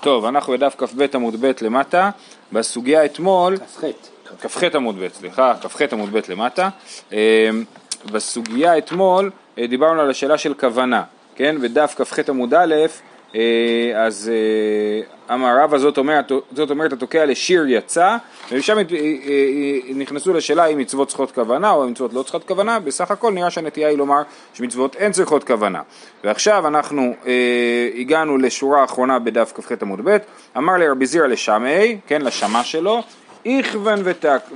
טוב, אנחנו בדף כ"ב עמוד ב' למטה, בסוגיה אתמול, כ"ח. כ"ח עמוד ב', סליחה, כ"ח עמוד ב' למטה, אה, בסוגיה אתמול אה, דיברנו על השאלה של כוונה, כן, בדף כ"ח עמוד א', אה, אז אה, אמר רבא זאת אומרת, זאת אומרת התוקע לשיר יצא, ומשם נכנסו לשאלה אם מצוות צריכות כוונה או מצוות לא צריכות כוונה, בסך הכל נראה שהנטייה היא לומר שמצוות אין צריכות כוונה. ועכשיו אנחנו אה, הגענו לשורה האחרונה בדף כ"ח עמוד ב', אמר לרבי זירא לשמעי, כן, לשמה שלו, איכוון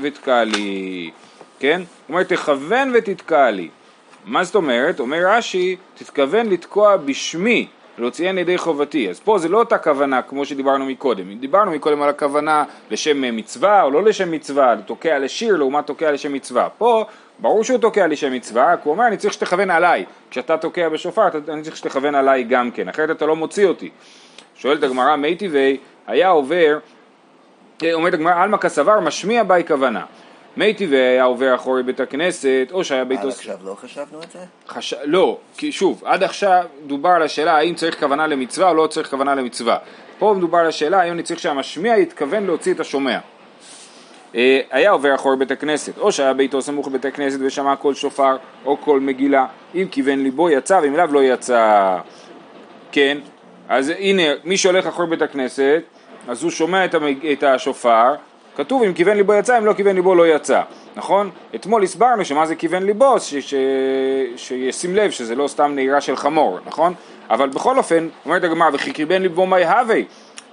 ותקע לי, כן? הוא אומר תכוון ותתקע לי. מה זאת אומרת? אומר רש"י, תתכוון לתקוע בשמי, להוציאן ידי חובתי. אז פה זה לא אותה כוונה כמו שדיברנו מקודם. דיברנו מקודם על הכוונה לשם מצווה או לא לשם מצווה, תוקע לשיר לעומת תוקע לשם מצווה. פה ברור שהוא תוקע לשם מצווה, רק הוא אומר אני צריך שתכוון עליי. כשאתה תוקע בשופר אני צריך שתכוון עליי גם כן, אחרת אתה לא מוציא אותי. שואלת הגמרא מי טבעי, היה עובר, אומרת הגמרא עלמא כסבר משמיע בי כוונה. מי טבעי היה עובר אחורי בית הכנסת, או שהיה ביתו... עד עכשיו לא חשבנו את זה? חש... לא, כי שוב, עד עכשיו דובר על השאלה האם צריך כוונה למצווה או לא צריך כוונה למצווה. פה מדובר על השאלה האם אני צריך שהמשמיע יתכוון להוציא את השומע. אה, היה עובר אחורי בית הכנסת, או שהיה ביתו סמוך לבית הכנסת ושמע קול שופר או קול מגילה, אם כיוון ליבו יצא ואם לאו לא יצא. כן, אז הנה, מי שהולך אחורי בית הכנסת, אז הוא שומע את, השופר, כתוב אם כיוון ליבו יצא, אם לא כיוון ליבו לא יצא, נכון? אתמול הסברנו שמה זה כיוון ליבו, ש... ש... שישים לב שזה לא סתם נעירה של חמור, נכון? אבל בכל אופן, אומרת הגמרא, וכי כיוון ליבו מי הווי,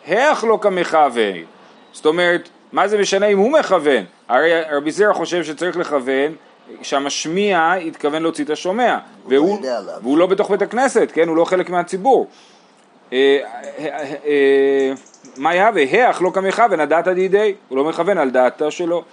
היח לא כמכוון. זאת אומרת, מה זה משנה אם הוא מכוון? הרי רבי זרע חושב שצריך לכוון שהמשמיע יתכוון להוציא את השומע, והוא, יודע עליו. והוא לא בתוך בית הכנסת, כן? הוא לא חלק מהציבור. מה יהווה? היח לא כמכוון, הדעת הדידי, הוא לא מכוון על דעתו שלו.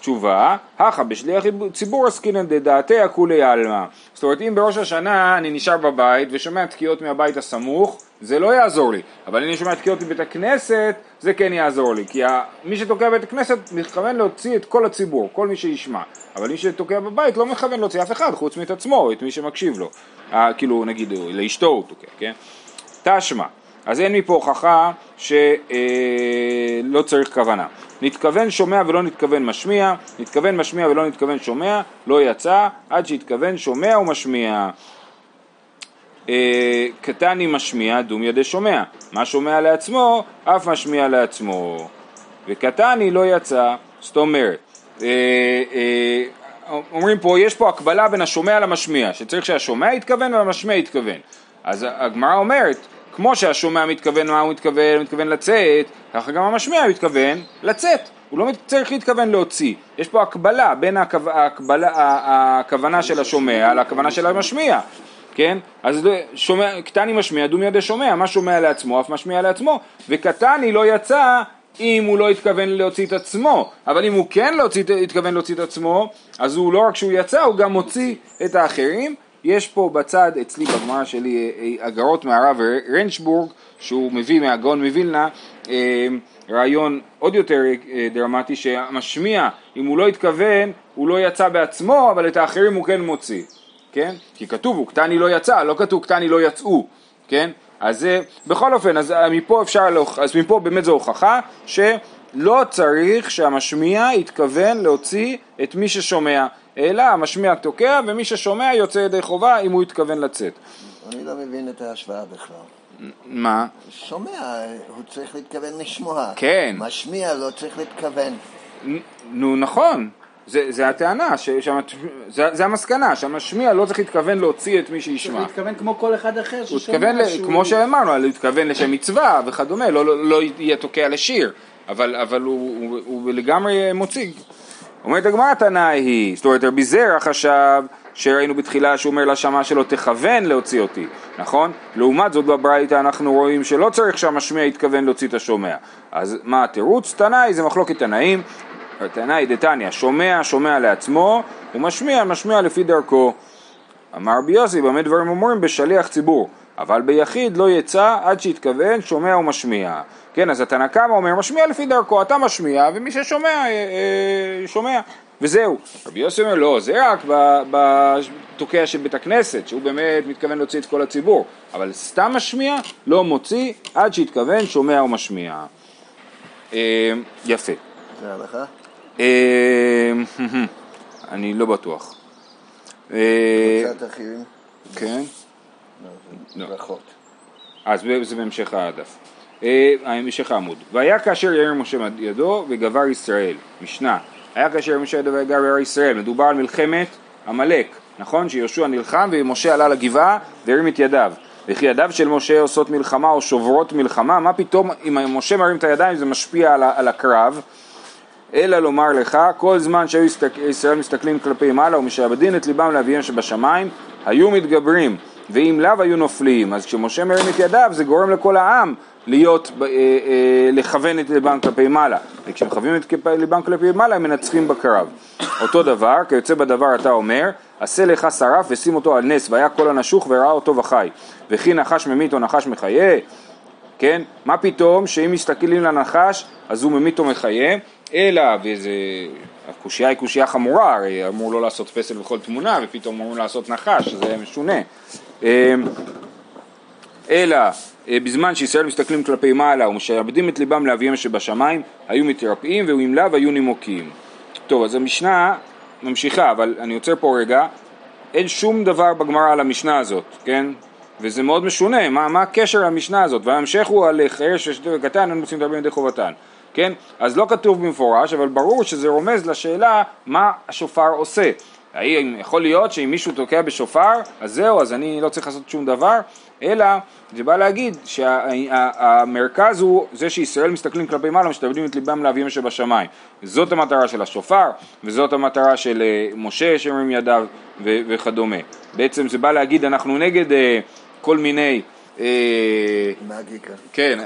תשובה, הכא בשליח ציבור עסקינן דדעתי הכולי עלמא. זאת אומרת, אם בראש השנה אני נשאר בבית ושומע תקיעות מהבית הסמוך, זה לא יעזור לי. אבל אם אני שומע תקיעות מבית הכנסת, זה כן יעזור לי. כי מי שתוקע בבית הכנסת מכוון להוציא את כל הציבור, כל מי שישמע. אבל מי שתוקע בבית לא מכוון להוציא אף אחד, חוץ מאת עצמו, את מי שמקשיב לו. כאילו, נגיד, לאשתו הוא תוקע, כן? תשמע. אז אין מפה הוכחה שלא צריך כוונה. נתכוון שומע ולא נתכוון משמיע, נתכוון משמיע ולא נתכוון שומע, לא יצא, עד שהתכוון שומע ומשמיע. אה, קטני משמיע, דום ידי שומע. מה שומע לעצמו, אף משמיע לעצמו. וקטני לא יצא, זאת אומרת, אה, אה, אומרים פה, יש פה הקבלה בין השומע למשמיע, שצריך שהשומע יתכוון והמשמיע יתכוון. אז הגמרא אומרת, כמו שהשומע מתכוון מה הוא מתכוון, הוא מתכוון לצאת, ככה גם המשמיע מתכוון לצאת, הוא לא צריך להתכוון להוציא, יש פה הקבלה בין הכו... הקבלה, הכוונה של השומע לכוונה של המשמיע, כן? אז שומע, קטני משמיע, דום ידי שומע, מה שומע לעצמו אף משמיע לעצמו, וקטני לא יצא אם הוא לא התכוון להוציא את עצמו, אבל אם הוא כן להוציא, התכוון להוציא את עצמו, אז הוא לא רק שהוא יצא, הוא גם מוציא את האחרים. יש פה בצד, אצלי בגמרא שלי, אה, אגרות מהרב רנצ'בורג, שהוא מביא מהגאון מווילנה, אה, רעיון עוד יותר אה, דרמטי, שהמשמיע, אם הוא לא התכוון, הוא לא יצא בעצמו, אבל את האחרים הוא כן מוציא, כן? כי כתוב, הוא קטני לא יצא, לא כתוב קטני לא יצאו, כן? אז בכל אופן, אז מפה אפשר, להוכ- אז מפה באמת זו הוכחה שלא צריך שהמשמיע יתכוון להוציא את מי ששומע, אלא המשמיע תוקע ומי ששומע יוצא ידי חובה אם הוא יתכוון לצאת. אני לא מבין את ההשוואה בכלל. מה? שומע, הוא צריך להתכוון לשמוע. כן. משמיע לא צריך להתכוון. נו נכון, זה, זה הטענה, ש, שהמת- זה, זה המסקנה, שהמשמיע לא צריך להתכוון להוציא את מי צריך שישמע. להתכוון כמו כל אחד אחר ששומע התכוון, ל- כמו שאמרנו, הוא התכוון לשם מצווה וכדומה, לא, לא, לא יהיה תוקע לשיר, אבל, אבל הוא, הוא, הוא לגמרי מוציא. אומרת הגמרא תנאי היא, זאת אומרת רבי זרע חשב שראינו בתחילה שהוא אומר לשמה שלו תכוון להוציא אותי, נכון? לעומת זאת בברייתא אנחנו רואים שלא צריך שהמשמיע יתכוון להוציא את השומע. אז מה התירוץ? תנאי זה מחלוקת תנאים, תנאי דתניא, שומע שומע לעצמו ומשמיע משמיע לפי דרכו. אמר רבי יוסי, במה דברים אומרים? בשליח ציבור. אבל ביחיד לא יצא עד שיתכוון שומע ומשמיע. כן, אז התנא קמא אומר משמיע לפי דרכו, אתה משמיע ומי ששומע אה, אה, שומע. וזהו. רבי יוסי אומר לא, זה רק בתוקע של בית הכנסת, שהוא באמת מתכוון להוציא את כל הציבור, אבל סתם משמיע לא מוציא עד שהתכוון שומע ומשמיע. אה, יפה. זה הלכה? אה, אני לא בטוח. אה, קצת אחרים? כן. ברכות. אז זה בהמשך הדף. אה, המשך העמוד. והיה כאשר יאיר משה ידו וגבר ישראל. משנה. היה כאשר משה ידו וגבר ישראל. מדובר על מלחמת עמלק. נכון? שיהושע נלחם ומשה עלה לגבעה והרים את ידיו. וכי ידיו של משה עושות מלחמה או שוברות מלחמה, מה פתאום אם משה מרים את הידיים זה משפיע על, על הקרב? אלא לומר לך, כל זמן שהיו ישראל מסתכלים כלפי מעלה ומשעבדין את ליבם לאביהם שבשמיים, היו מתגברים, ואם לאו היו נופלים. אז כשמשה מרים את ידיו זה גורם לכל העם להיות, אה, אה, לכוון את ליבם כלפי מעלה. וכשמכוונים את ליבם כלפי מעלה הם מנצחים בקרב. אותו דבר, כיוצא בדבר אתה אומר, עשה לך שרף ושים אותו על נס, והיה כל הנשוך וראה אותו וחי. וכי נחש ממית או נחש מחיה, כן? מה פתאום שאם מסתכלים לנחש אז הוא ממית או מחיה, אלא, וזה, הקושייה היא קושייה חמורה, הרי אמור לא לעשות פסל בכל תמונה ופתאום אמור לעשות נחש, זה משונה. אמ, אלא אה, בזמן שישראל מסתכלים כלפי מעלה ומשעבדים את ליבם לאביהם שבשמיים, היו מתרפאים ואם לאו היו נימוקים. טוב, אז המשנה ממשיכה, אבל אני עוצר פה רגע, אין שום דבר בגמרא על המשנה הזאת, כן? וזה מאוד משונה, מה, מה הקשר למשנה הזאת? וההמשך הוא על חירש ושתי וקטן, אין מוצאים דרבים ידי חובתן, כן? אז לא כתוב במפורש, אבל ברור שזה רומז לשאלה מה השופר עושה. האם יכול להיות שאם מישהו תוקע בשופר, אז זהו, אז אני לא צריך לעשות שום דבר, אלא זה בא להגיד שהמרכז הוא זה שישראל מסתכלים כלפי מעלה, משתעבדים את ליבם לאביהם שבשמיים. זאת המטרה של השופר, וזאת המטרה של אה, משה שמרים ידיו וכדומה. בעצם זה בא להגיד אנחנו נגד אה, כל מיני אה, מגיקה. כן,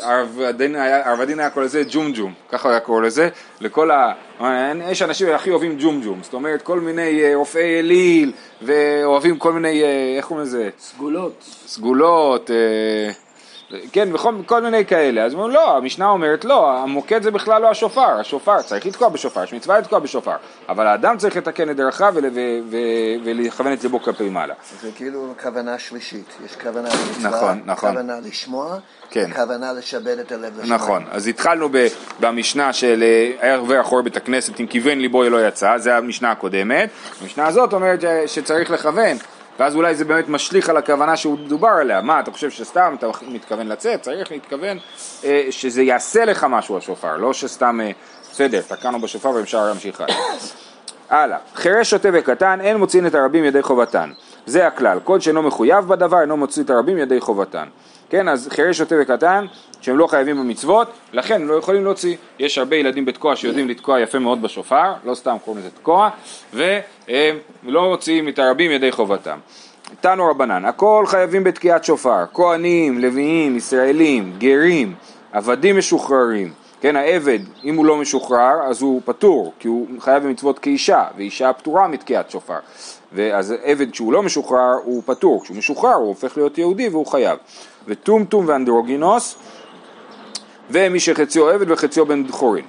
הרב- הדין היה- קורא לזה ג'ומג'ום, ככה הוא היה קורא לזה, לכל ה... יש אנשים שהכי אוהבים ג'ומג'ום, זאת אומרת כל מיני אה, רופאי אליל, ואוהבים כל מיני, אה, איך קוראים לזה? סגולות. סגולות, אה, כן, וכל כל מיני כאלה. אז אומרים, לא, המשנה אומרת, לא, המוקד זה בכלל לא השופר, השופר צריך לתקוע בשופר, יש מצווה לתקוע בשופר, אבל האדם צריך לתקן את דרכיו ול- ו- ו- ולכוון את ליבו כלפי מעלה. זה כאילו כוונה שלישית. יש כוונה למצווה, נכון, נכון. כוונה לשמוע, כן. וכוונה לשעבד את הלב לשמיים. נכון, אז התחלנו ב- במשנה של אה, עובר אחורה בית הכנסת אם כיוון ליבו לא יצא, זה המשנה הקודמת, המשנה הזאת אומרת ש- שצריך לכוון, ואז אולי זה באמת משליך על הכוונה שהוא דובר עליה, מה אתה חושב שסתם אתה מתכוון לצאת, צריך להתכוון אה, שזה יעשה לך משהו השופר, לא שסתם, אה, בסדר, תקענו בשופר ואפשר להמשיך הלאה. הלאה, חירש שוטה וקטן אין מוציאים את הרבים ידי חובתן, זה הכלל, כל שאינו מחויב בדבר אינו מוציא את הרבים ידי חובתן. כן, אז חירש שוטה וקטן, שהם לא חייבים במצוות, לכן הם לא יכולים להוציא. יש הרבה ילדים בתקוע שיודעים לתקוע יפה מאוד בשופר, לא סתם קוראים לזה תקוע, והם לא מוציאים את הרבים ידי חובתם. תנו רבנן, הכל חייבים בתקיעת שופר, כהנים, לוויים, ישראלים, גרים, עבדים משוחררים, כן, העבד, אם הוא לא משוחרר, אז הוא פטור, כי הוא חייב במצוות כאישה, ואישה פטורה מתקיעת שופר. ואז עבד כשהוא לא משוחרר, הוא פטור, כשהוא משוחרר הוא הופך להיות יהודי והוא חייב. וטומטום ואנדרוגינוס, ומי שחציו עבד וחציו בן חורין.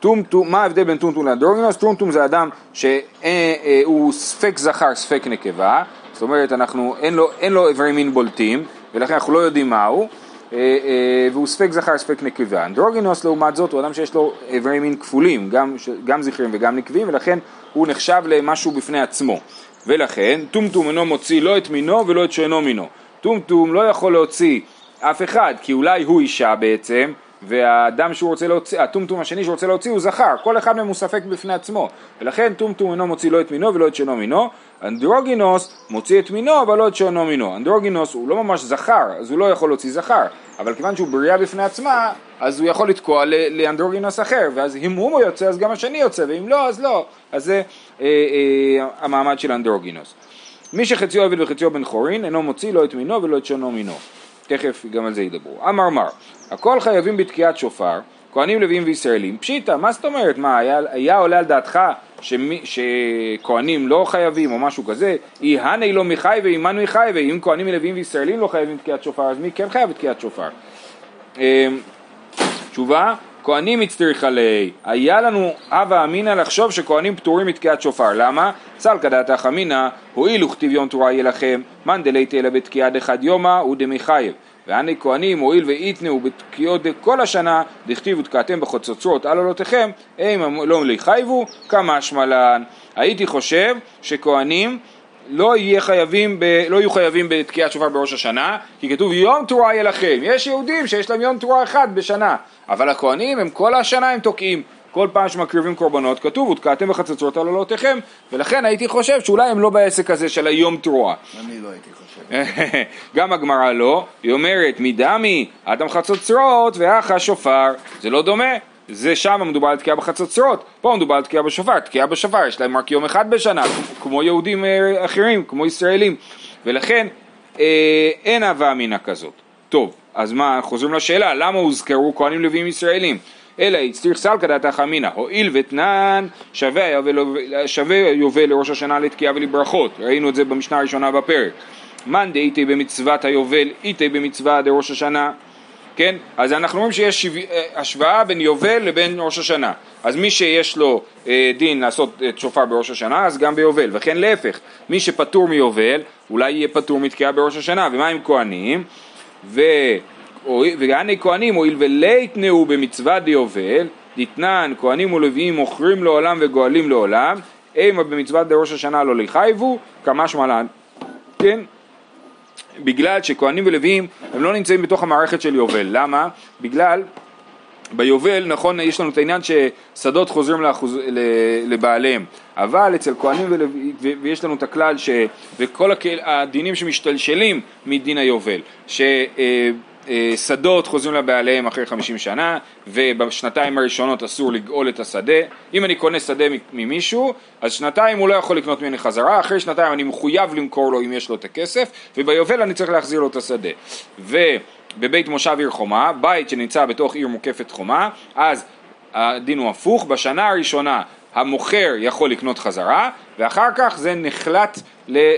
טומטום, מה ההבדל בין טומטום לאנדרוגינוס? טומטום זה אדם שהוא ספק זכר, ספק נקבה, זאת אומרת, אנחנו, אין לו, אין לו איברי מין בולטים, ולכן אנחנו לא יודעים מהו, אה, אה, והוא ספק זכר, ספק נקבה. אנדרוגינוס לעומת זאת הוא אדם שיש לו איברי מין כפולים, גם, גם זכרים וגם נקבים, ולכן הוא נחשב למשהו בפני עצמו. ולכן טומטום אינו מוציא לא את מינו ולא את שאינו מינו. טומטום לא יכול להוציא אף אחד, כי אולי הוא אישה בעצם, והאדם שהוא רוצה להוציא, הטומטום השני שהוא רוצה להוציא הוא זכר, כל אחד מהם הוא ספק בפני עצמו, ולכן טומטום אינו מוציא לא את מינו ולא את שאינו מינו, אנדרוגינוס מוציא את מינו אבל לא את שאינו מינו, אנדרוגינוס הוא לא ממש זכר, אז הוא לא יכול להוציא זכר, אבל כיוון שהוא בריאה בפני עצמה, אז הוא יכול לתקוע לאנדרוגינוס אחר, ואז אם הוא יוצא אז גם השני יוצא, ואם לא אז לא, אז זה אה, אה, המעמד של אנדרוגינוס. מי שחציו עבד וחציו בן חורין אינו מוציא לא את מינו ולא את שאינו מינו. תכף גם על זה ידברו. אמר מר, הכל חייבים בתקיעת שופר, כהנים לוויים וישראלים. פשיטא, מה זאת אומרת? מה, היה, היה עולה על דעתך שמי, שכהנים לא חייבים או משהו כזה? אי הני לא מחי ועמנו חי, ואם כהנים לוויים וישראלים לא חייבים בתקיעת שופר, אז מי כן חייב בתקיעת שופר? אמ, תשובה, כהנים הצטריך עלי, היה לנו הווה אמינא לחשוב שכהנים פטורים מתקיעת שופר, למה? סלקא דעתך אמינא, הואיל וכתיב יום תורה יהיה לכם, מאן דלייתי אלא בתקיעה דחד יומא ודמי חייב. ואני כהנים הואיל ואיתנאו בתקיעות כל השנה, דכתיבו תקעתם בחצוצרות על עולותיכם, הם לא לחייבו, כמה שמלן. הייתי חושב שכהנים לא, חייבים ב, לא יהיו חייבים בתקיעת שופר בראש השנה, כי כתוב יום תרועה יהיה לכם. יש יהודים שיש להם יום תרועה אחד בשנה, אבל הכהנים הם כל השנה הם תוקעים. כל פעם שמקריבים קורבנות כתוב ותקעתם בחצוצרות על עולותיכם ולכן הייתי חושב שאולי הם לא בעסק הזה של היום תרועה. אני לא הייתי חושב. גם הגמרא לא, היא אומרת מדמי אדם חצוצרות ואחה שופר, זה לא דומה, זה שם מדובר על תקיעה בחצוצרות, פה מדובר על תקיעה בשופר, תקיעה בשופר יש להם רק יום אחד בשנה, כמו יהודים אה, אחרים, כמו ישראלים, ולכן אה, אין הווה אמינא כזאת. טוב, אז מה, חוזרים לשאלה, למה הוזכרו כהנים לוויים ישראלים? אלא הצטריך סלקא דעתך אמינא, הואיל ותנן שווה יובל לראש השנה לתקיעה ולברכות, ראינו את זה במשנה הראשונה בפרק. מאן דאיתי במצוות היובל, איתי במצווה דראש השנה כן? אז אנחנו רואים שיש. אה, השוואה בין יובל לבין ראש השנה. אז מי שיש לו אה, דין לעשות את שופר בראש השנה, אז גם ביובל. וכן להפך, מי שפטור מיובל, אולי יהיה פטור מתקיעה בראש השנה. ומה עם כהנים? ו... וגני כהנים הואיל ולהתנאו במצווה דיובל, דתנן כהנים ולוויים מוכרים לעולם וגואלים לעולם, אימה במצוות דראש השנה לא לחייבו, כמה שמלן, כן? בגלל שכהנים ולוויים הם לא נמצאים בתוך המערכת של יובל. למה? בגלל ביובל, נכון, יש לנו את העניין ששדות חוזרים לאחוז, לבעליהם, אבל אצל כהנים ולוויים, ויש לנו את הכלל ש... וכל הדינים שמשתלשלים מדין היובל, ש... שדות חוזרים לבעליהם אחרי 50 שנה ובשנתיים הראשונות אסור לגאול את השדה. אם אני קונה שדה ממישהו אז שנתיים הוא לא יכול לקנות ממני חזרה. אחרי שנתיים אני מחויב למכור לו אם יש לו את הכסף וביובל אני צריך להחזיר לו את השדה. ובבית מושב עיר חומה בית שנמצא בתוך עיר מוקפת חומה אז הדין הוא הפוך. בשנה הראשונה המוכר יכול לקנות חזרה ואחר כך זה נחלט,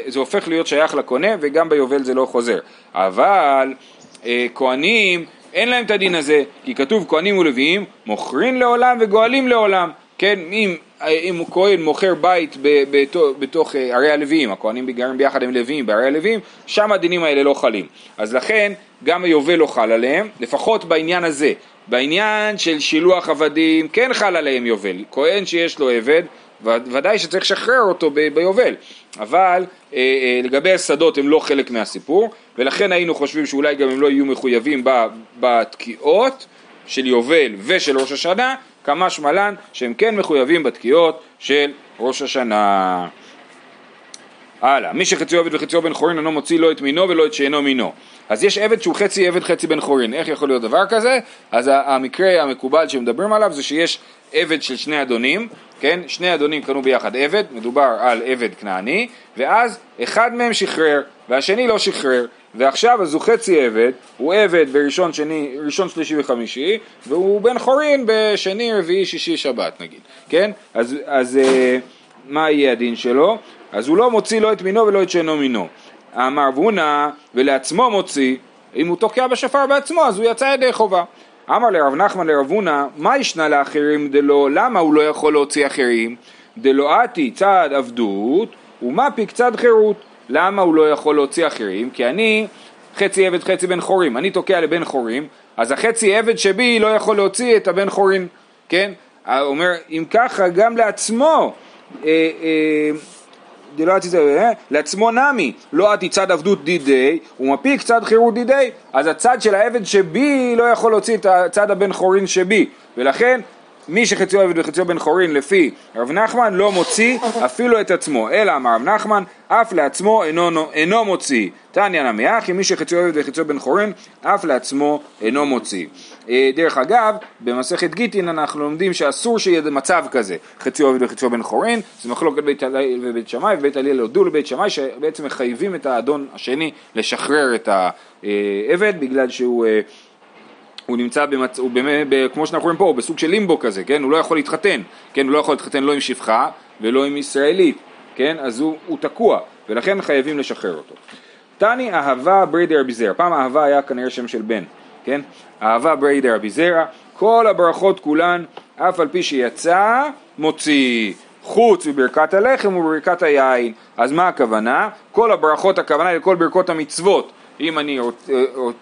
זה הופך להיות שייך לקונה וגם ביובל זה לא חוזר. אבל כהנים, אין להם את הדין הזה, כי כתוב כהנים ולוויים, מוכרים לעולם וגואלים לעולם. כן, אם, אם כהן מוכר בית בתוך, בתוך אה, ערי הלוויים, הכהנים גרים ביחד עם לוויים בערי הלוויים, שם הדינים האלה לא חלים. אז לכן גם היובל לא חל עליהם, לפחות בעניין הזה. בעניין של שילוח עבדים כן חל עליהם יובל. כהן שיש לו עבד, ודאי שצריך לשחרר אותו ביובל, אבל אה, אה, לגבי השדות הם לא חלק מהסיפור, ולכן היינו חושבים שאולי גם הם לא יהיו מחויבים בתקיעות של יובל ושל ראש השנה, כמה שמלן שהם כן מחויבים בתקיעות של ראש השנה. הלאה, מי שחציו עבד וחציו בן חורין אינו מוציא לא את מינו ולא את שאינו מינו. אז יש עבד שהוא חצי עבד חצי בן חורין, איך יכול להיות דבר כזה? אז המקרה המקובל שמדברים עליו זה שיש עבד של שני אדונים, כן? שני אדונים קנו ביחד עבד, מדובר על עבד כנעני, ואז אחד מהם שחרר והשני לא שחרר, ועכשיו אז הוא חצי עבד, הוא עבד בראשון שני, ראשון שלישי וחמישי, והוא בן חורין בשני, רביעי, שישי, שבת נגיד, כן? אז, אז אה, מה יהיה הדין שלו? אז הוא לא מוציא לא את מינו ולא את שאינו מינו. אמר בונה ולעצמו מוציא, אם הוא תוקע בשפר בעצמו אז הוא יצא ידי חובה. אמר לרב נחמן לרב הונא, מה ישנה לאחרים דלא, למה הוא לא יכול להוציא אחרים? דלא אתי צד עבדות ומפי קצת חירות. למה הוא לא יכול להוציא אחרים? כי אני חצי עבד חצי בן חורים, אני תוקע לבן חורים, אז החצי עבד שבי לא יכול להוציא את הבן חורים, כן? אומר, אם ככה גם לעצמו אה, אה, דלא אה? לעצמו נמי, לא עתי צד עבדות דידי, ומפיק צד חירות דידי, אז הצד של העבד שבי לא יכול להוציא את הצד הבן חורין שבי, ולכן מי שחציו עבד וחציו בן חורין לפי רב נחמן לא מוציא אפילו את עצמו, אלא אמר רב נחמן אף לעצמו אינו, אינו מוציא. תניא נמי אחי מי שחציו עבד וחציו בן חורין אף לעצמו אינו מוציא. אה, דרך אגב, במסכת גיטין אנחנו לומדים שאסור שיהיה מצב כזה, חציו עובד וחציו בן חורין, זה מחלוקת בית הלל ובית שמאי, ובית הלל הודו לבית שמאי שבעצם מחייבים את האדון השני לשחרר את העבד בגלל שהוא אה, הוא נמצא, במצ... הוא באמת, כמו שאנחנו רואים פה, הוא בסוג של לימבו כזה, כן? הוא לא יכול להתחתן, כן? הוא לא יכול להתחתן לא עם שפחה ולא עם ישראלית, כן? אז הוא, הוא תקוע, ולכן חייבים לשחרר אותו. תני אהבה בריה דר' זירא, פעם אהבה היה כנראה שם של בן, כן? אהבה בריה דר' זירא, כל הברכות כולן, אף על פי שיצא, מוציא. חוץ מברכת הלחם וברכת היין. אז מה הכוונה? כל הברכות, הכוונה לכל ברכות המצוות. אם אני,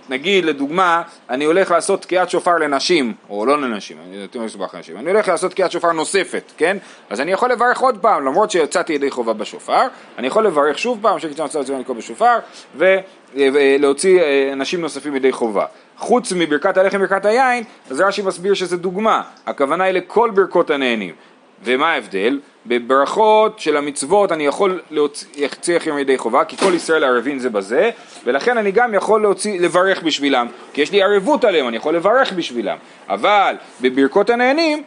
נגיד לדוגמה, אני הולך לעשות תקיעת שופר לנשים, או לא לנשים, אני יותר מסובך לנשים, אני הולך לעשות תקיעת שופר נוספת, כן? אז אני יכול לברך עוד פעם, למרות שיצאתי ידי חובה בשופר, אני יכול לברך שוב פעם, שקיצון מצווה מצווה לקרוא בשופר, ולהוציא אה, אנשים נוספים ידי חובה. חוץ מברכת הלחם וברכת היין, אז רש"י מסביר שזה דוגמה, הכוונה היא לכל ברכות הנהנים. ומה ההבדל? בברכות של המצוות אני יכול להוציא לכם ידי חובה, כי כל ישראל ערבים זה בזה, ולכן אני גם יכול להוציא, לברך בשבילם, כי יש לי ערבות עליהם, אני יכול לברך בשבילם. אבל בברכות הנהנים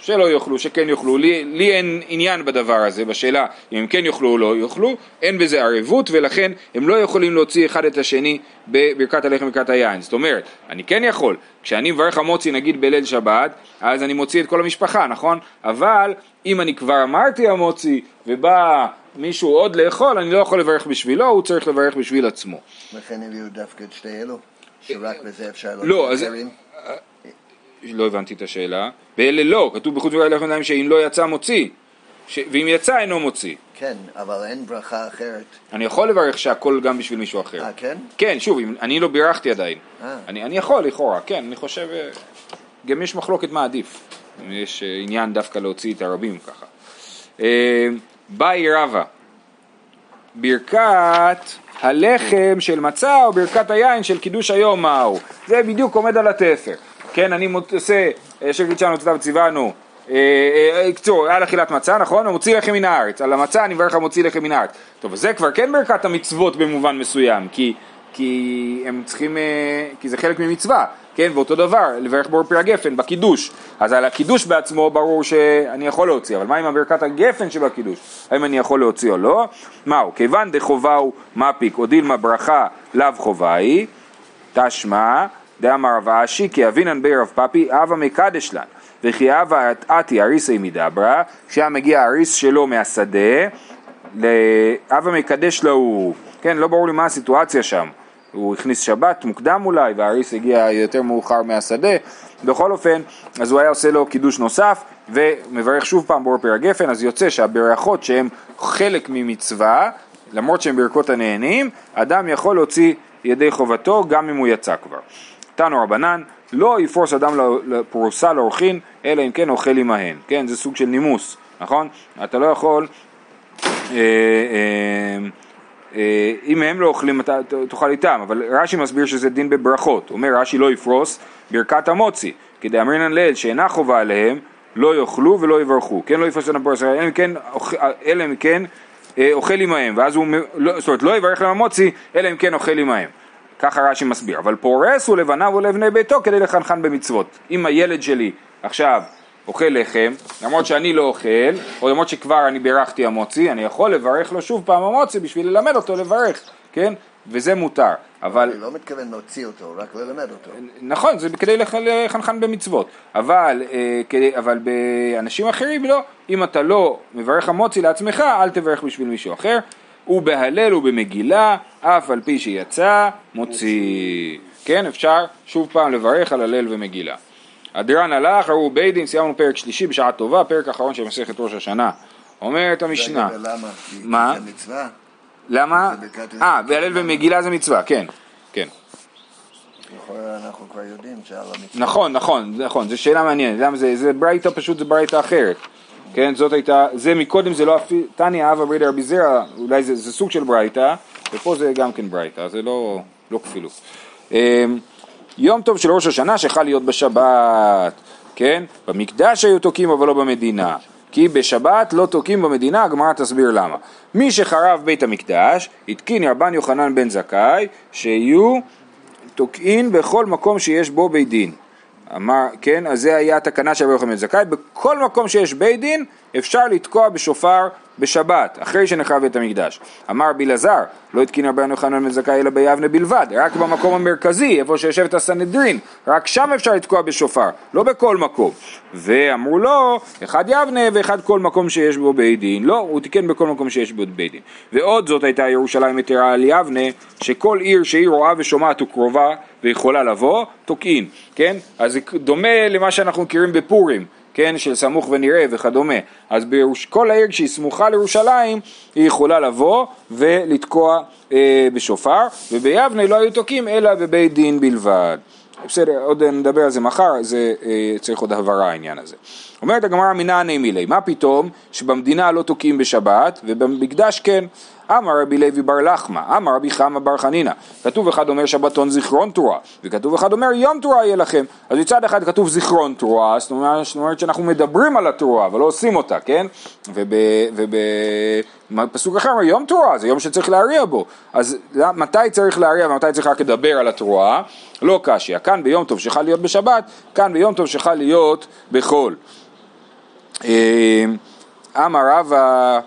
שלא יאכלו, שכן יאכלו. לי, לי אין עניין בדבר הזה, בשאלה אם הם כן יאכלו או לא יאכלו, אין בזה ערבות ולכן הם לא יכולים להוציא אחד את השני בברכת הלחם וברכת היין. זאת אומרת, אני כן יכול, כשאני מברך המוציא נגיד בליל שבת, אז אני מוציא את כל המשפחה, נכון? אבל אם אני כבר אמרתי המוציא ובא מישהו עוד לאכול, אני לא יכול לברך בשבילו, הוא צריך לברך בשביל עצמו. לכן הביאו דווקא את שתי אלו? שרק בזה אפשר לא, אז... לא הבנתי את השאלה. באלה לא, כתוב בחוץ לחם ידיים שאם לא יצא מוציא, ש... ואם יצא אינו מוציא. כן, אבל אין ברכה אחרת. אני יכול לברך שהכל גם בשביל מישהו אחר. אה, כן? כן, שוב, אם, אני לא בירכתי עדיין. אה. אני, אני יכול לכאורה, כן, אני חושב, אה, גם יש מחלוקת מה עדיף. יש אה, עניין דווקא להוציא את הרבים ככה. באי רבה, ברכת הלחם של מצה או ברכת היין של קידוש היום מהו. זה בדיוק עומד על התפר. כן, אני עושה, שגיד שלנו תתיו ציוונו, קצור, על אכילת מצה, נכון? הוא מוציא לחם מן הארץ, על המצה אני מברך המוציא לחם מן הארץ. טוב, זה כבר כן ברכת המצוות במובן מסוים, כי, כי הם צריכים, אה, כי זה חלק ממצווה, כן? ואותו דבר, לברך בור פרי הגפן בקידוש. אז על הקידוש בעצמו ברור שאני יכול להוציא, אבל מה עם ברכת הגפן שבקידוש? האם אני יכול להוציא או לא? מהו? כיוון דחובה הוא מפיק או דילמה ברכה לאו חובה היא, תשמע דאמר רב אשי כי אבינן בי רב פפי אבה מקדש לן. וכי אבה אתי אריסי מדברה שהיה מגיע האריס שלו מהשדה לאבה מקדש לו כן לא ברור לי מה הסיטואציה שם. הוא הכניס שבת מוקדם אולי והאריס הגיע יותר מאוחר מהשדה. בכל אופן אז הוא היה עושה לו קידוש נוסף ומברך שוב פעם בור פר הגפן אז יוצא שהברכות שהן חלק ממצווה למרות שהן ברכות הנהנים אדם יכול להוציא ידי חובתו גם אם הוא יצא כבר תנו רבנן, לא יפרוס אדם לפרוסה לאורחין, אלא אם כן אוכל עמהן, כן, זה סוג של נימוס, נכון? אתה לא יכול, אה, אה, אה, אם הם לא אוכלים אתה תאכל איתם, אבל רש"י מסביר שזה דין בברכות, אומר רש"י לא יפרוס ברכת המוצי, כדי אמרינן לאל שאינה חובה עליהם, לא יאכלו ולא יברכו, כן לא יפרוס אדם פרוסה, אלא אם כן, אם כן אוכל עמהם, ואז הוא, לא, זאת אומרת לא יברך להם המוצי, אלא אם כן אוכל עמהם. ככה רש"י מסביר, אבל פורס הוא לבניו ולבני ביתו כדי לחנכן במצוות. אם הילד שלי עכשיו אוכל לחם, למרות שאני לא אוכל, או למרות שכבר אני בירכתי המוצי, אני יכול לברך לו שוב פעם המוצי בשביל ללמד אותו לברך, כן? וזה מותר, אבל... אני לא מתכוון להוציא אותו, רק ללמד אותו. נכון, זה כדי לחנכן במצוות, אבל, אה, אבל באנשים אחרים לא, אם אתה לא מברך המוצי לעצמך, אל תברך בשביל מישהו אחר. ובהלל ובמגילה, אף על פי שיצא, מוציא. כן, אפשר שוב פעם לברך על הלל ומגילה. אדרן הלך, הראו בית דין, סיימנו פרק שלישי בשעה טובה, פרק אחרון של מסכת ראש השנה. אומרת המשנה. למה? מה? זה מצווה? למה? אה, בהלל ומגילה זה מצווה, כן, כן. אנחנו כבר יודעים שעל המצווה. נכון, נכון, נכון, זו שאלה מעניינת, למה זה, זה ברייתא פשוט זה ברייתא אחרת. כן, זאת הייתה, זה מקודם זה לא אפילו, תניא אבא ברידה רבי זרע, אולי זה, זה סוג של ברייתא, ופה זה גם כן ברייתא, זה לא, לא כפילות. אמ, יום טוב של ראש השנה שחל להיות בשבת, כן? במקדש היו תוקים אבל לא במדינה. כי בשבת לא תוקים במדינה, הגמרא תסביר למה. מי שחרב בית המקדש, התקין רבן יוחנן בן זכאי, שיהיו תוקעין בכל מקום שיש בו בית דין. אמר, כן, אז זה היה התקנה של רבי יוחנן זכאי, בכל מקום שיש בית דין אפשר לתקוע בשופר בשבת, אחרי שנחרב בית המקדש. אמר רבי אלעזר, לא התקין רבי יוחנן בן זכאי אלא ביבנה בלבד, רק במקום המרכזי, איפה שיושבת הסנהדרין, רק שם אפשר לתקוע בשופר, לא בכל מקום. ואמרו לו, אחד יבנה ואחד כל מקום שיש בו בית דין. לא, הוא תיקן בכל מקום שיש בו בית דין. ועוד זאת הייתה ירושלים יתרה על יבנה, שכל עיר שהיא רואה ושומעת וקרובה ויכולה לבוא, תוקעין, כן? אז זה דומה למה שאנחנו מכירים בפורים. כן, של סמוך ונראה וכדומה. אז בירוש, כל העיר כשהיא סמוכה לירושלים, היא יכולה לבוא ולתקוע אה, בשופר, וביבנה לא היו תוקעים אלא בבית דין בלבד. בסדר, עוד נדבר על זה מחר, זה אה, צריך עוד הבהרה העניין הזה. אומרת הגמרא מנעני מילי, מה פתאום שבמדינה לא תוקעים בשבת ובמקדש כן? אמר רבי לוי בר לחמא, אמר רבי חמא בר חנינא, כתוב אחד אומר שבתון זיכרון תרועה, וכתוב אחד אומר יום תרועה יהיה לכם, אז מצד אחד כתוב זיכרון תרועה, זאת אומרת שאנחנו מדברים על התרועה, אבל לא עושים אותה, כן? ובפסוק אחר אומר יום תרועה, זה יום שצריך להריע בו, אז מתי צריך להריע ומתי צריך רק לדבר על התרועה? לא קשיא, כאן ביום טוב שחל להיות בשבת, כאן ביום טוב שחל להיות בחול. אה, אמר רבא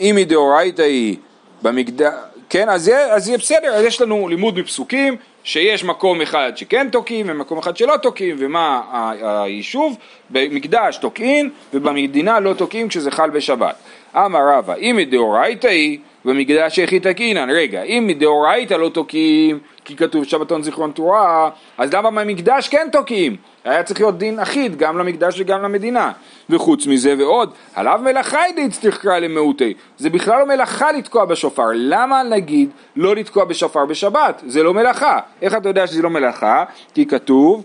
אם מדאורייתא היא במקדש, כן, אז יהיה, אז יהיה בסדר, אז יש לנו לימוד בפסוקים שיש מקום אחד שכן תוקעים ומקום אחד שלא תוקעים ומה היישוב, במקדש תוקעים ובמדינה לא תוקעים כשזה חל בשבת. אמר רבא, אם מדאורייתא היא במקדש יחי תקינן, רגע, אם מדאורייתא לא תוקעים כי כתוב שבתון זיכרון תורה, אז למה במקדש כן תוקעים? היה צריך להיות דין אחיד גם למקדש וגם למדינה. וחוץ מזה ועוד, עליו מלאכה ידי צריך קרא למעוטי. זה בכלל לא מלאכה לתקוע בשופר. למה נגיד לא לתקוע בשופר בשבת? זה לא מלאכה. איך אתה יודע שזה לא מלאכה? כי כתוב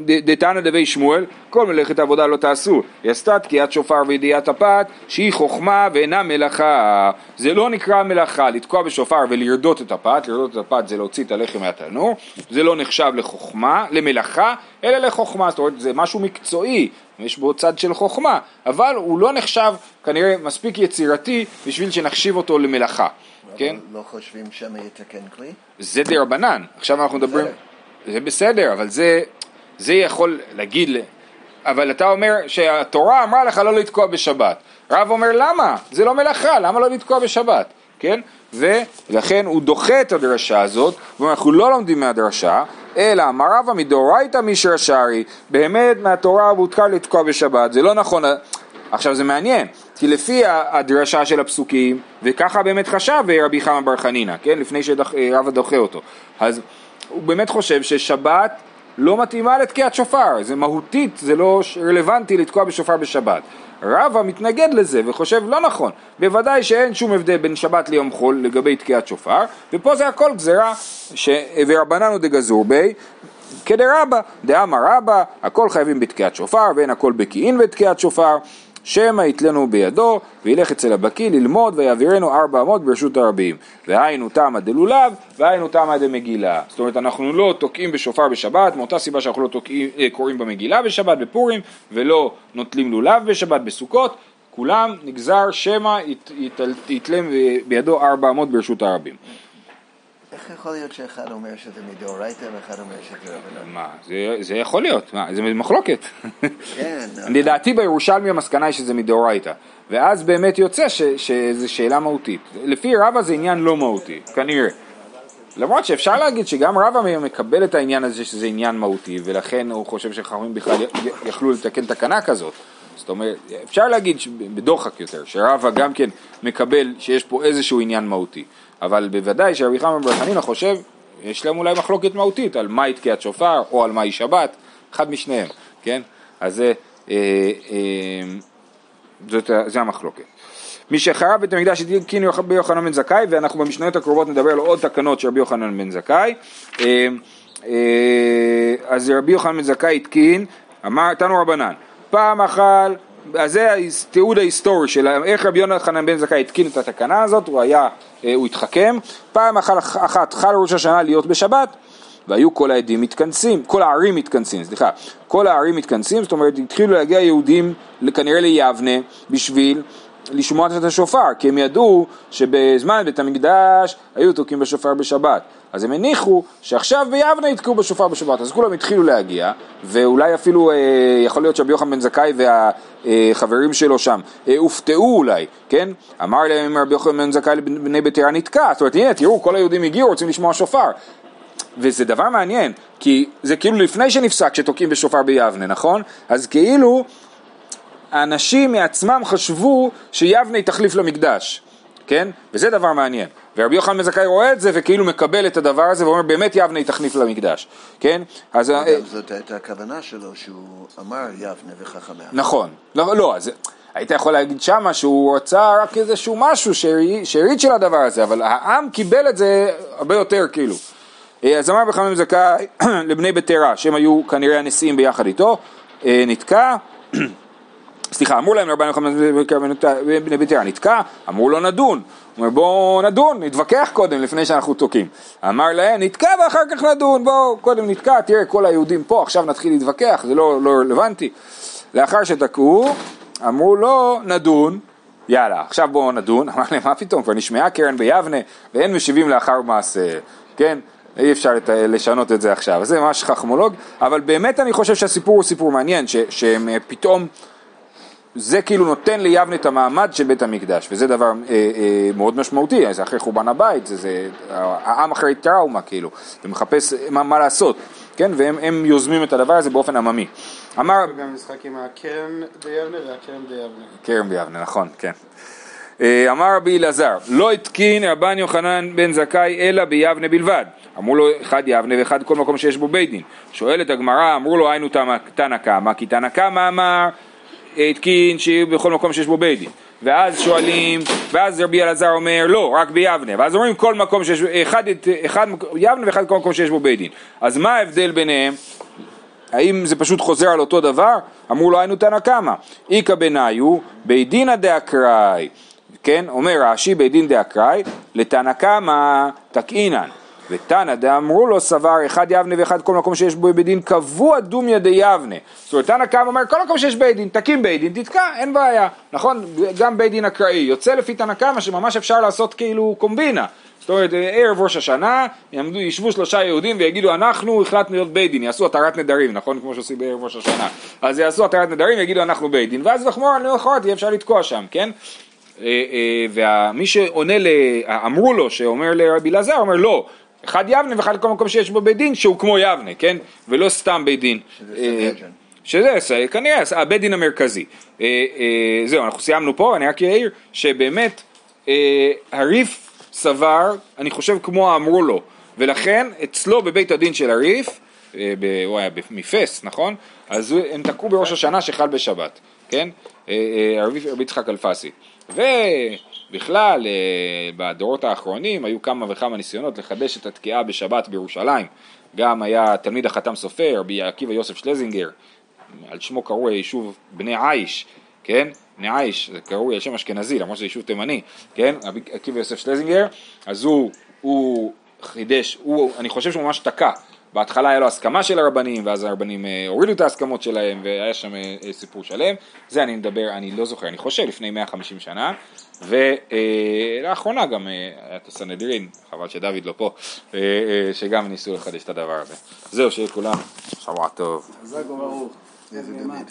דתנא דבי שמואל, כל מלאכת העבודה לא תעשו. היא עשתה תקיעת שופר וידיעת הפת, שהיא חוכמה ואינה מלאכה. זה לא נקרא מלאכה, לתקוע בשופר ולרדות את הפת, לרדות את הפת זה להוציא את הלחם מהתנור, זה לא נחשב לחוכמה, למלאכה, אלא לחוכמה, זאת אומרת זה משהו מקצועי, יש בו צד של חוכמה, אבל הוא לא נחשב כנראה מספיק יצירתי בשביל שנחשיב אותו למלאכה, כן? לא חושבים שמא יתקן כלי? זה די רבנן, עכשיו אנחנו מדברים... זה בסדר, אבל זה, זה יכול להגיד, אבל אתה אומר שהתורה אמרה לך לא לתקוע בשבת. רב אומר למה? זה לא מלאכה, למה לא לתקוע בשבת? כן? ולכן הוא דוחה את הדרשה הזאת, ואנחנו לא לומדים מהדרשה, אלא אמר רבא מדאורייתא מישרא שרי, באמת מהתורה מותר לתקוע בשבת, זה לא נכון, עכשיו זה מעניין, כי לפי הדרשה של הפסוקים, וככה באמת חשב רבי חמא בר חנינא, כן? לפני שרבא דוחה אותו, אז הוא באמת חושב ששבת לא מתאימה לתקיעת שופר, זה מהותית, זה לא רלוונטי לתקוע בשופר בשבת. רבא מתנגד לזה וחושב לא נכון, בוודאי שאין שום הבדל בין שבת ליום חול לגבי תקיעת שופר, ופה זה הכל גזירה, ש... ורבננו דגזור בי, כדרבא, דאמר רבא, הכל חייבים בתקיעת שופר ואין הכל בקיעין בתקיעת שופר, שמא יתלנו בידו, וילך אצל הבקיא ללמוד ויעבירנו ארבע אמות ברשות הרבים. והיינו תמא דלולב, והיינו תמא דמגילה. זאת אומרת, אנחנו לא תוקעים בשופר בשבת, מאותה סיבה שאנחנו לא תוקעים, אה, קוראים במגילה בשבת, בפורים, ולא נוטלים לולב בשבת, בסוכות. כולם נגזר שמא יתלם בידו ארבע אמות ברשות הרבים. איך יכול להיות שאחד אומר שזה מדאורייתא ואחד אומר שזה רבנן? מה, זה, זה יכול להיות, מה, זה מחלוקת. כן. לדעתי בירושלמי המסקנה היא שזה מדאורייתא. ואז באמת יוצא ש, שזו שאלה מהותית. לפי רבא זה עניין לא מהותי, כנראה. למרות שאפשר להגיד שגם רבא מקבל את העניין הזה שזה עניין מהותי, ולכן הוא חושב שחכמים בכלל יכלו לתקן תקנה כזאת. זאת אומרת, אפשר להגיד בדוחק יותר, שרבא גם כן מקבל שיש פה איזשהו עניין מהותי. אבל בוודאי שרבי חמא בר חנינא חושב, יש להם אולי מחלוקת מהותית על מהי תקיעת שופר או על מהי שבת, אחד משניהם, כן? אז זה, אה, אה, זאת, זה המחלוקת. מי שחרב בית המקדש התקין רבי יוחנן בן זכאי, ואנחנו במשניות הקרובות נדבר על עוד תקנות של רבי יוחנן בן זכאי. אה, אה, אז רבי יוחנן בן זכאי התקין, אמר, תנו רבנן, פעם אכל אז זה התיעוד ההיסטורי של איך רבי יונתן בן זכאי התקין את התקנה הזאת, הוא היה, אה, הוא התחכם, פעם אחת חל ראש השנה להיות בשבת, והיו כל העדים מתכנסים, כל הערים מתכנסים, סליחה, כל הערים מתכנסים, זאת אומרת התחילו להגיע יהודים כנראה ליבנה בשביל לשמוע את השופר, כי הם ידעו שבזמן בית המקדש היו תוקעים בשופר בשבת. אז הם הניחו שעכשיו ביבנה יתקעו בשופר בשבת, אז כולם התחילו להגיע, ואולי אפילו אה, יכול להיות שרבי יוחנן בן זכאי והחברים שלו שם אה, הופתעו אולי, כן? אמר להם רבי יוחנן בן זכאי לבני ביתרה נתקע, זאת אומרת הנה תראו כל היהודים הגיעו רוצים לשמוע שופר, וזה דבר מעניין, כי זה כאילו לפני שנפסק שתוקעים בשופר ביבנה, נכון? אז כאילו האנשים מעצמם חשבו שיבנה היא תחליף למקדש, כן? וזה דבר מעניין. ורבי יוחנן בן זכאי רואה את זה וכאילו מקבל את הדבר הזה ואומר באמת יבנה היא תחליף למקדש, כן? אז... גם זאת הייתה הכוונה שלו, שהוא אמר יבנה וחכמיה. נכון, לא, לא, אז היית יכול להגיד שמה שהוא רצה רק איזשהו משהו, שארית של הדבר הזה, אבל העם קיבל את זה הרבה יותר כאילו. אז אמר בחמם זכאי לבני ביתרה, שהם היו כנראה הנשיאים ביחד איתו, נתקע סליחה, אמרו להם לרבן יוחנן בני ביתר, נתקע, אמרו לו נדון, הוא אומר בואו נדון, נתווכח קודם לפני שאנחנו תוקעים. אמר להם נתקע ואחר כך נדון, בואו קודם נתקע, תראה כל היהודים פה, עכשיו נתחיל להתווכח, זה לא, לא רלוונטי. לאחר שתקעו, אמרו לו נדון, יאללה, עכשיו בואו נדון, אמר להם מה פתאום, כבר נשמעה קרן ביבנה ואין משיבים לאחר מעשה, כן? אי אפשר לשנות את זה עכשיו, זה ממש חכמולוג, אבל באמת אני חושב שהסיפור הוא סיפור מעניין, ש, שהם פתאום זה כאילו נותן ליבנה את המעמד של בית המקדש, וזה דבר אה, אה, מאוד משמעותי, זה אחרי חורבן הבית, זה, זה, העם אחרי טראומה כאילו, ומחפש מה, מה לעשות, כן, והם יוזמים את הדבר הזה באופן עממי. אמר... גם משחק עם הכרם ביבנה והכרם ביבנה. כרם ביבנה, נכון, כן. אה, אמר רבי אלעזר, לא התקין רבן יוחנן בן זכאי אלא ביבנה בלבד. אמרו לו אחד יבנה ואחד כל מקום שיש בו בית דין. שואלת הגמרא, אמרו לו היינו תנא קמא, כי תנא קמא אמר התקין שיהיו בכל מקום שיש בו בית דין. ואז שואלים, ואז רבי אלעזר אומר לא, רק ביבנה, ואז אומרים כל מקום שיש, אחד, אחד יבנה ואחד כל מקום שיש בו בית דין. אז מה ההבדל ביניהם? האם זה פשוט חוזר על אותו דבר? אמרו לו היינו תנא קמא, איכא בניו בית דינא דאקראי, כן, אומר רש"י בית דין דאקראי, לתנא קמא תקעינן. ותנא דאמרו לו סבר אחד יבנה ואחד כל מקום שיש בו בית דין קבוע דומיה דיבנה. זאת אומרת תנא קמא אומר כל מקום שיש בית דין תקים בית דין תתקע אין בעיה נכון? גם בית דין אקראי. יוצא לפי תנא קמא שממש אפשר לעשות כאילו קומבינה. זאת אומרת ערב ראש השנה יעמדו, ישבו שלושה יהודים ויגידו אנחנו החלטנו להיות בית דין יעשו התרת נדרים נכון? כמו שעושים בערב ראש השנה. אז יעשו התרת נדרים ויגידו אנחנו בית דין ואז לחמור על למחרת יהיה אפשר לתקוע שם כן? ומי שעונה, אמרו לו שאומר לרבי אלעזר אומר לא אחד יבנה ואחד כל מקום שיש בו בית דין שהוא כמו יבנה, כן? ולא סתם בית דין. שזה שזה כנראה הבית דין המרכזי. אה, אה, זהו, אנחנו סיימנו פה, אני רק אעיר שבאמת אה, הריף סבר, אני חושב כמו אמרו לו, ולכן אצלו בבית הדין של הריף, הוא היה מפס, נכון? אז הם תקעו בראש השנה שחל בשבת, כן? רבי יצחק אלפסי. בכלל, אה, בדורות האחרונים היו כמה וכמה ניסיונות לחדש את התקיעה בשבת בירושלים. גם היה תלמיד החתם סופר, רבי עקיבא יוסף שלזינגר, על שמו קראו היישוב בני עיש, כן? בני עיש, זה קראו על שם אשכנזי, למרות שזה יישוב תימני, כן? רבי עקיבא יוסף שלזינגר, אז הוא, הוא חידש, הוא, אני חושב שהוא ממש תקע. בהתחלה היה לו הסכמה של הרבנים, ואז הרבנים אה, הורידו את ההסכמות שלהם, והיה שם אה, סיפור שלם. זה אני מדבר, אני לא זוכר, אני חושב לפני 150 שנה, ולאחרונה גם אה, היה את הסנהדרין, חבל שדוד לא פה, אה, אה, שגם ניסו לחדש את הדבר הזה. זהו, שיהיה כולם שבוע טוב.